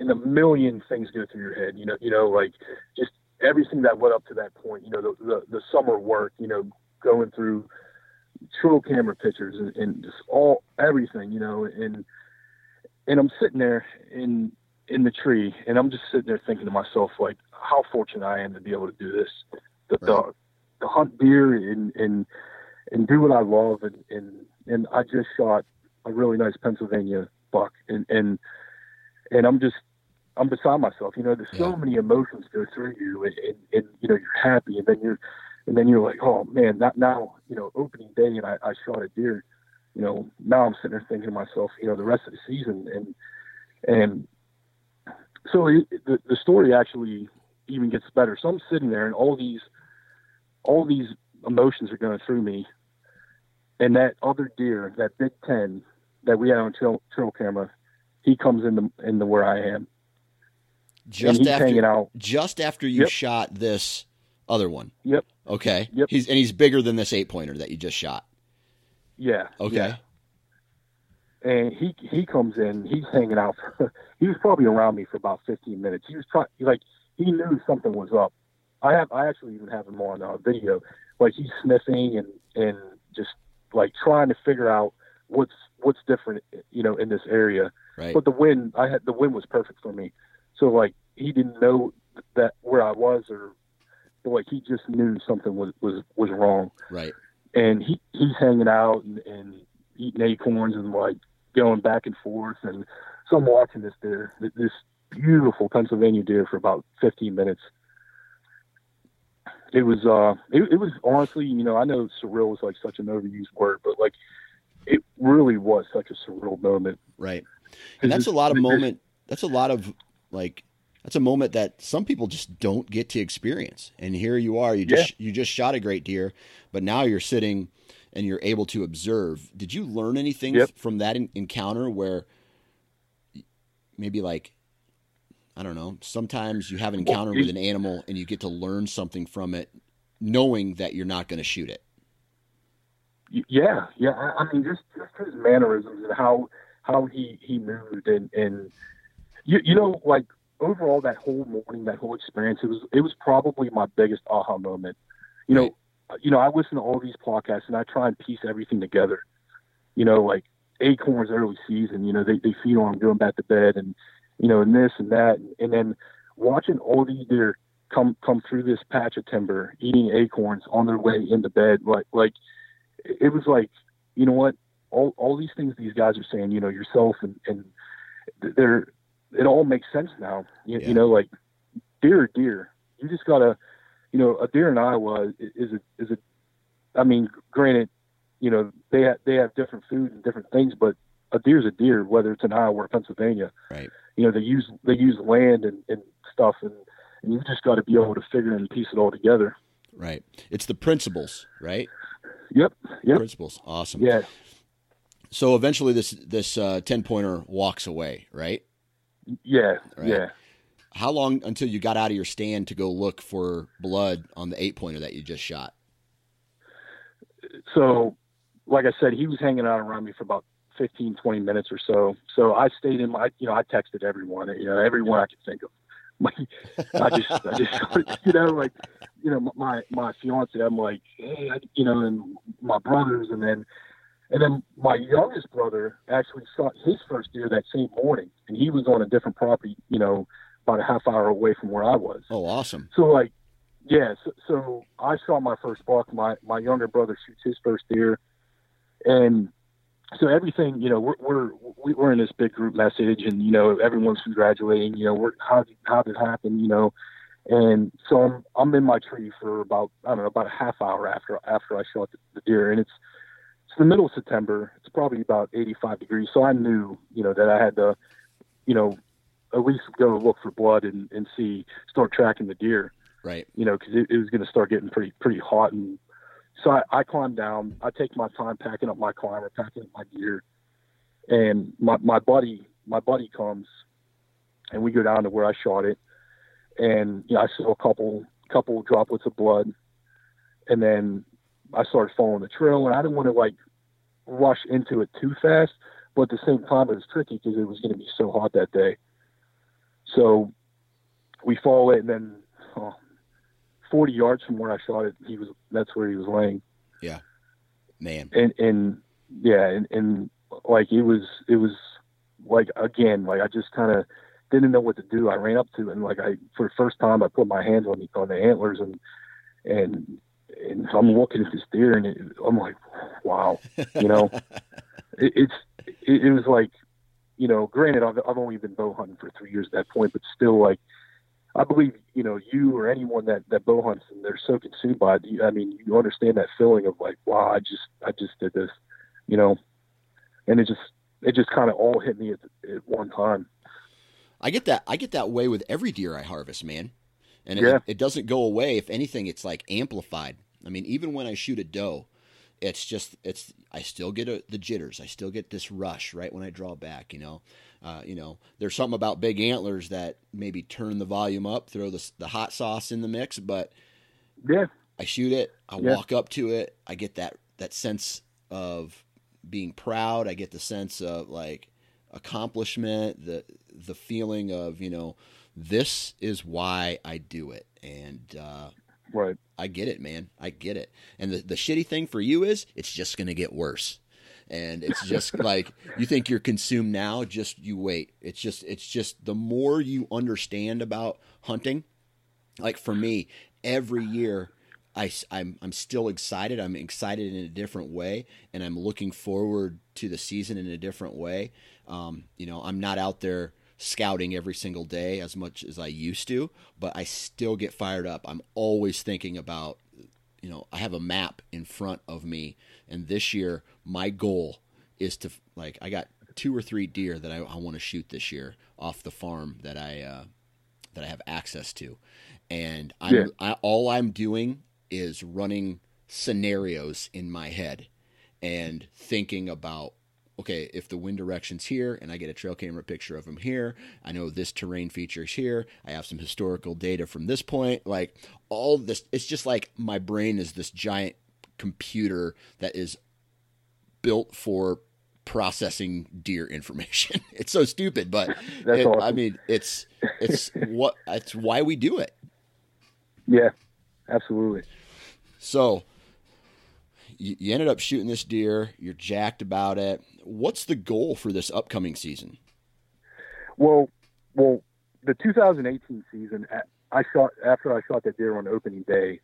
and a million things go through your head. You know, you know, like just everything that went up to that point. You know, the the, the summer work. You know, going through trail camera pictures and, and just all everything. You know, and and I'm sitting there in in the tree, and I'm just sitting there thinking to myself, like, how fortunate I am to be able to do this. The Right. the, the hunt deer and and and do what I love and and and I just shot a really nice Pennsylvania buck and and and I'm just I'm beside myself. You know, there's so Yeah. many emotions go through you and, and, and you know you're happy and then you're and then you're like, oh man, that now you know opening day and I, I shot a deer. You know, now I'm sitting there thinking to myself, you know, the rest of the season and and so it, the the story actually even gets better. So I'm sitting there and all these all these emotions are going through me and that other deer, that Big Ten that we had on trail, trail camera, he comes into into where I am, Just after out. just after you Yep. shot this other one. Yep. Okay. Yep. He's and he's bigger than this eight pointer that you just shot. Yeah. Okay. yeah. And he he comes in, he's hanging out. For, (laughs) he was probably around me for about 15 minutes. He was trying, like, he knew something was up, I have I actually even have him on uh, video. Like he's sniffing and and just like trying to figure out what's what's different, you know, in this area. Right. But the wind, I had the wind was perfect for me. So like he didn't know that where I was, or like he just knew something was was was wrong. Right. And he he's hanging out and, and eating acorns and like going back and forth. And so I'm watching this deer, this beautiful Pennsylvania deer, for about 15 minutes. It was uh, it, it was honestly, you know, I know surreal is like such an overused word, but like it really was such a surreal moment. Right. And that's a lot of moment. That's a lot of like that's a moment that some people just don't get to experience. And here you are, you just yeah. you just shot a great deer, but now you're sitting and you're able to observe. Did you learn anything yep. from that in- encounter where maybe like I don't know, sometimes you have an encounter with an animal and you get to learn something from it knowing that you're not going to shoot it. Yeah, yeah. I mean, just just his mannerisms and how how he he moved and and you you know like overall that whole morning, that whole experience, it was it was probably my biggest aha moment. You know, right. you know, I listen to all these podcasts and I try and piece everything together. You know, like acorns early season, you know, they, they feed on going back to bed and you know, and this and that and then watching all these deer come come through this patch of timber eating acorns on their way into bed like like it was like you know what all all these things these guys are saying you know yourself and and they're it all makes sense now. You, yeah. you know, like deer, deer. You just gotta, you know, a deer in Iowa is a is a. I mean, granted, you know they have they have different food and different things, but a deer's a deer, whether it's in Iowa or Pennsylvania. Right. You know, they use they use land and, and stuff, and, and you just got to be able to figure and piece it all together. Right. It's the principles, right? Yep. Yep. Principles. Awesome. Yeah. So eventually, this this uh, ten pointer walks away, right? Yeah, right? yeah. How long until you got out of your stand to go look for blood on the eight pointer that you just shot? So, like I said, he was hanging out around me for about 15, 20 minutes or so. So I stayed in my, you know, I texted everyone, you know, everyone I could think of. (laughs) I just, I just, (laughs) you know, like, you know, my, my fiance, I'm like, hey, I, you know, and my brothers, and then and then my youngest brother actually shot his first deer that same morning, and he was on a different property, you know, about a half hour away from where I was. Oh, awesome! So like, yeah, so, so I shot my first buck. My my younger brother shoots his first deer, and so everything, you know, we're we're we're in this big group message, and you know, everyone's congratulating. You know, we're how how did it happen? You know, and so I'm I'm in my tree for about I don't know about a half hour after after I shot the, the deer, and it's it's the middle of September. It's probably about 85 degrees. So I knew, you know, that I had to, you know, at least go look for blood and, and see, start tracking the deer. Right. You know, because it, it, was going to start getting pretty pretty hot. And so I, I climbed down. I take my time packing up my climber, packing up my gear. And my, my buddy my buddy comes, and we go down to where I shot it. And you know, I saw a couple couple droplets of blood. And then I started following the trail, and I didn't want to like rush into it too fast. But at the same time, it was tricky because it was going to be so hot that day. So we follow it, and then oh, 40 yards from where I shot it, he was that's where he was laying. Yeah, man. And and yeah, and, and like it was it was like again like I just kind of didn't know what to do. I ran up to it, and like I for the first time I put my hands on the on the antlers and and and so I'm looking at this deer, and it, I'm like, wow, you know, (laughs) it, it's it, it was like, you know, granted, I've I've only been bow hunting for three years at that point, but still, like, I believe you know you or anyone that that bow hunts and they're so consumed by it. I mean, you understand that feeling of like, wow, I just I just did this, you know, and it just it just kind of all hit me at, at one time. I get that. I get that way with every deer I harvest, man and yeah. it, it doesn't go away. If anything, it's like amplified. I mean, even when I shoot a doe, it's just it's I still get a, the jitters. I still get this rush right when I draw back. You know, uh, you know, there's something about big antlers that maybe turn the volume up, throw the the hot sauce in the mix, but yeah, I shoot it. I yeah. walk up to it. I get that that sense of being proud. I get the sense of like accomplishment, the the feeling of you know this is why I do it. And uh, Right. I get it, man. I get it. And the, the shitty thing for you is it's just going to get worse. And it's just (laughs) like you think you're consumed now, just you wait. It's just it's just the more you understand about hunting, like for me, every year I, I'm, I'm still excited. I'm excited in a different way, and I'm looking forward to the season in a different way. Um, you know, I'm not out there scouting every single day as much as I used to, but I still get fired up. I'm always thinking about, you know, I have a map in front of me, and this year my goal is to like I got two or three deer that I, I want to shoot this year off the farm that I uh, that I have access to, and I'm Yeah. I, all I'm doing is running scenarios in my head and thinking about okay if the wind direction's here and i get a trail camera picture of them here i know this terrain features here i have some historical data from this point like all this it's just like my brain is this giant computer that is built for processing deer information (laughs) it's so stupid but (laughs) it- i mean it's it's (laughs) what it's why we do it Yeah. Absolutely. So you, you ended up shooting this deer. You're jacked about it. What's the goal for this upcoming season? Well, well, the 2018 season, I shot after I shot that deer on opening day.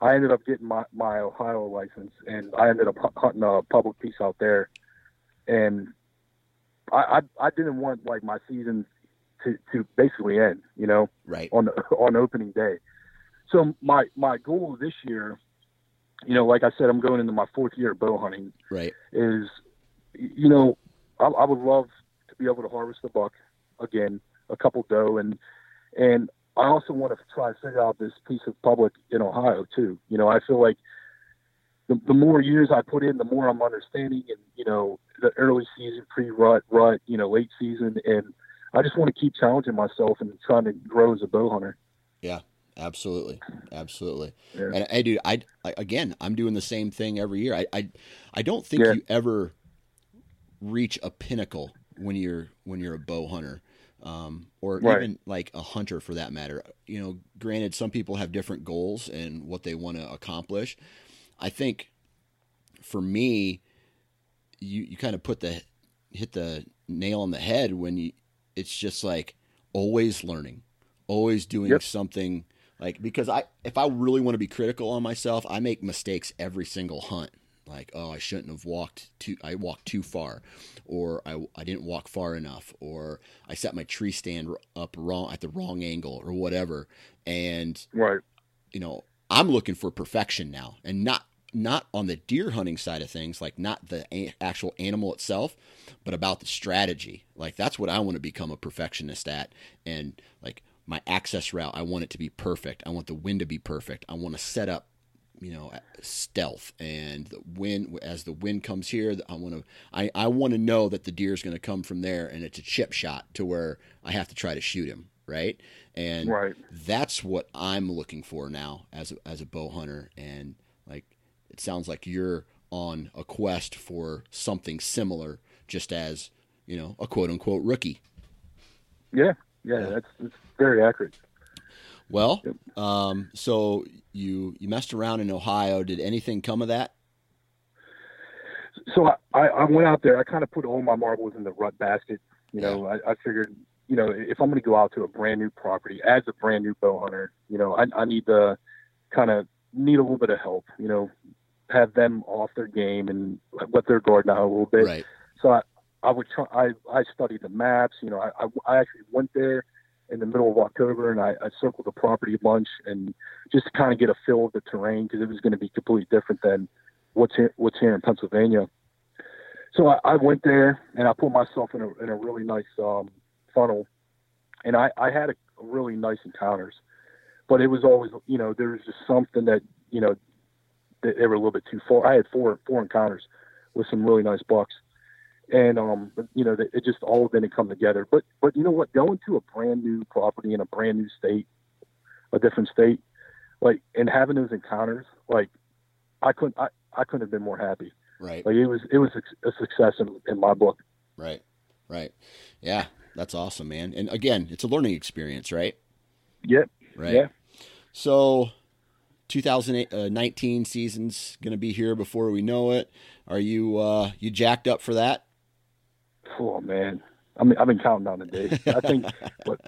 I ended up getting my, my Ohio license, and I ended up hunting a public piece out there. And I, I, I didn't want like my season to, to basically end, you know, Right. on on opening day. So my my goal this year, you know, like I said, I'm going into my fourth year of bow hunting Right. is, you know, I, I would love to be able to harvest a buck again, a couple doe, and and I also want to try to figure out this piece of public in Ohio too. You know, I feel like the, the more years I put in, the more I'm understanding, and you know, the early season, pre-rut, rut, you know, late season, and I just want to keep challenging myself and trying to grow as a bow hunter. Yeah, absolutely. Absolutely. Yeah. And I do. I, I again, I'm doing the same thing every year. I, I, I don't think Yeah. you ever reach a pinnacle when you're when you're a bow hunter, um, or Right. even like a hunter for that matter. You know, granted, some people have different goals and what they want to accomplish. I think for me, you you kind of put the hit the nail on the head when you. It's just like always learning, always doing Yep. something like because I if I really want to be critical on myself, I make mistakes every single hunt. Like, oh, I shouldn't have walked too I walked too far or I I didn't walk far enough or I set my tree stand up wrong at the wrong angle or whatever. And Right. you know, I'm looking for perfection now and not not on the deer hunting side of things, like not the a- actual animal itself, but about the strategy. Like that's what I want to become a perfectionist at and like my access route, I want it to be perfect. I want the wind to be perfect. I want to set up, you know, stealth and the wind as the wind comes here, I want to I I want to know that the deer is going to come from there and it's a chip shot to where I have to try to shoot him, right? And Right. that's what I'm looking for now as a, as a bow hunter. And like, it sounds like you're on a quest for something similar, just as you know, a quote unquote rookie. Yeah. Yeah. That's, that's very accurate. Well, Yep. um, so you you messed around in Ohio. Did anything come of that? so I, I, went out there. I kind of put all my marbles in the rut basket. You know, I, I figured, you know, if I'm going to go out to a brand new property as a brand new bow hunter, you know, I, I need to kind of need a little bit of help. You know, have them off their game and let their guard down a little bit. Right. So I, I would try. I, I studied the maps. You know, I, I, I actually went there in the middle of October and I, I circled the property a bunch and just to kind of get a feel of the terrain because it was going to be completely different than what's here, what's here in Pennsylvania. So I, I went there and I put myself in a, in a really nice um, funnel, and I, I had a, really nice encounters, but it was always you know there was just something that you know they, they were a little bit too far. I had four four encounters with some really nice bucks, and um you know it just all didn't come together. But but you know what, going to a brand new property in a brand new state, a different state, like and having those encounters, like I couldn't I, I couldn't have been more happy. Right. Like it was, it was a, a success in, in my book. Right. Right. Yeah. That's awesome, man. And again, it's a learning experience, right? Yep. Right. Yeah. So, 2019 season's going to be here before we know it. Are you uh, you jacked up for that? Oh man, I mean I've been counting down the days. I think (laughs) what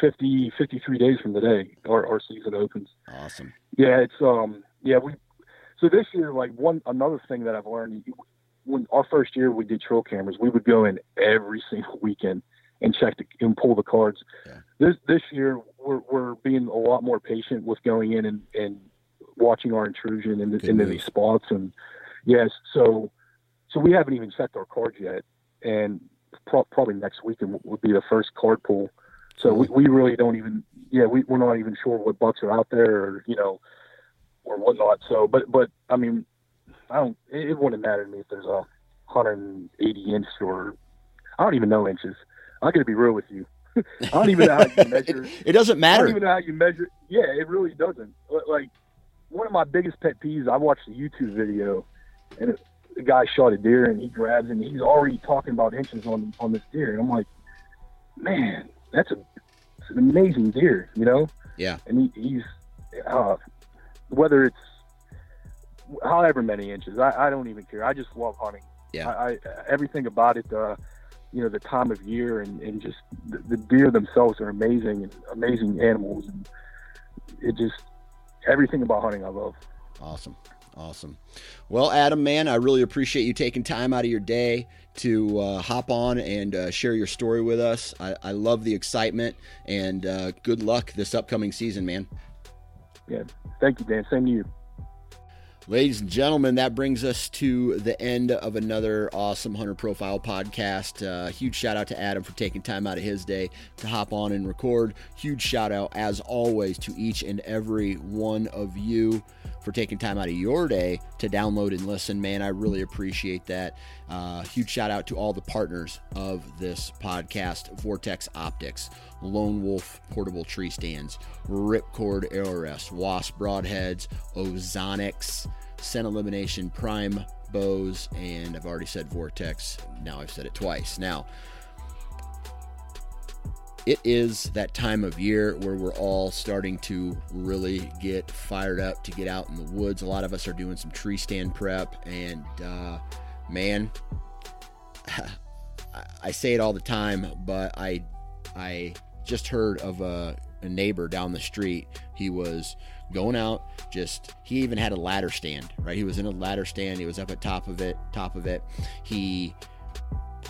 50, 53 days from today our, our season opens. Awesome. Yeah, it's um yeah we so this year like one another thing that I've learned when our first year we did trail cameras we would go in every (laughs) single weekend and check the, and pull the cards. Yeah. This this year we're we're being a lot more patient with going in and, and watching our intrusion into, into these spots and yes so so we haven't even checked our cards yet and pro- probably next weekend would be the first card pool. So we, we really don't even yeah we, we're not even sure what bucks are out there or you know or whatnot. So but but I mean I don't it, it wouldn't matter to me if there's a 180 inch or I don't even know inches. I got to be real with you. (laughs) I don't even know how you (laughs) measure. It, it doesn't matter. I don't even know how you measure. Yeah, it really doesn't. Like one of my biggest pet peeves. I watched a YouTube video, and it, the guy shot a deer, and he grabs, and he's already talking about inches on on this deer, and I'm like, man, that's a it's an amazing deer, you know. Yeah. And he, he's uh, whether it's however many inches, I, I don't even care. I just love hunting. Yeah. I, I everything about it. Uh, you know the time of year and, and just the, the deer themselves are amazing and amazing animals and it just everything about hunting I love. Awesome. Awesome. Well, Adam, man, I really appreciate you taking time out of your day to uh, hop on and uh, share your story with us. I, I love the excitement and uh, good luck this upcoming season, man. Yeah, thank you, Dan. Same to you. Ladies and gentlemen, that brings us to the end of another awesome Hunter Profile podcast. Uh, huge shout out to Adam for taking time out of his day to hop on and record. Huge shout out, as always, to each and every one of you for taking time out of your day to download and listen. Man, I really appreciate that. Uh, huge shout out to all the partners of this podcast Vortex Optics, Lone Wolf Portable Tree Stands, Ripcord Rest, Wasp Broadheads, Ozonics, Scent Elimination Prime Bows, and I've already said Vortex. Now I've said it twice. Now, it is that time of year where we're all starting to really get fired up to get out in the woods. A lot of us are doing some tree stand prep, and uh, man, (laughs) I say it all the time, but I I just heard of a, a neighbor down the street. He was going out, just he even had a ladder stand, right? He was in a ladder stand. He was up at top of it, top of it. He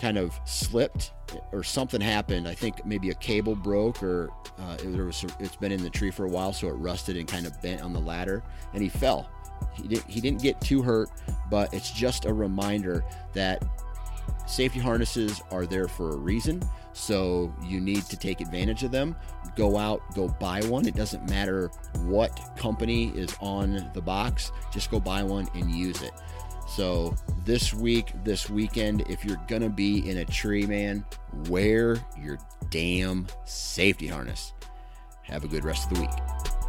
kind of slipped or something happened. I think maybe a cable broke or uh, it was, it's been in the tree for a while, so it rusted and kind of bent on the ladder, and he fell. He didn't, he didn't get too hurt, but it's just a reminder that safety harnesses are there for a reason. So you need to take advantage of them. Go out, go buy one. It doesn't matter what company is on the box, just go buy one and use it. So this week, this weekend, if you're gonna be in a tree, man, wear your damn safety harness. Have a good rest of the week.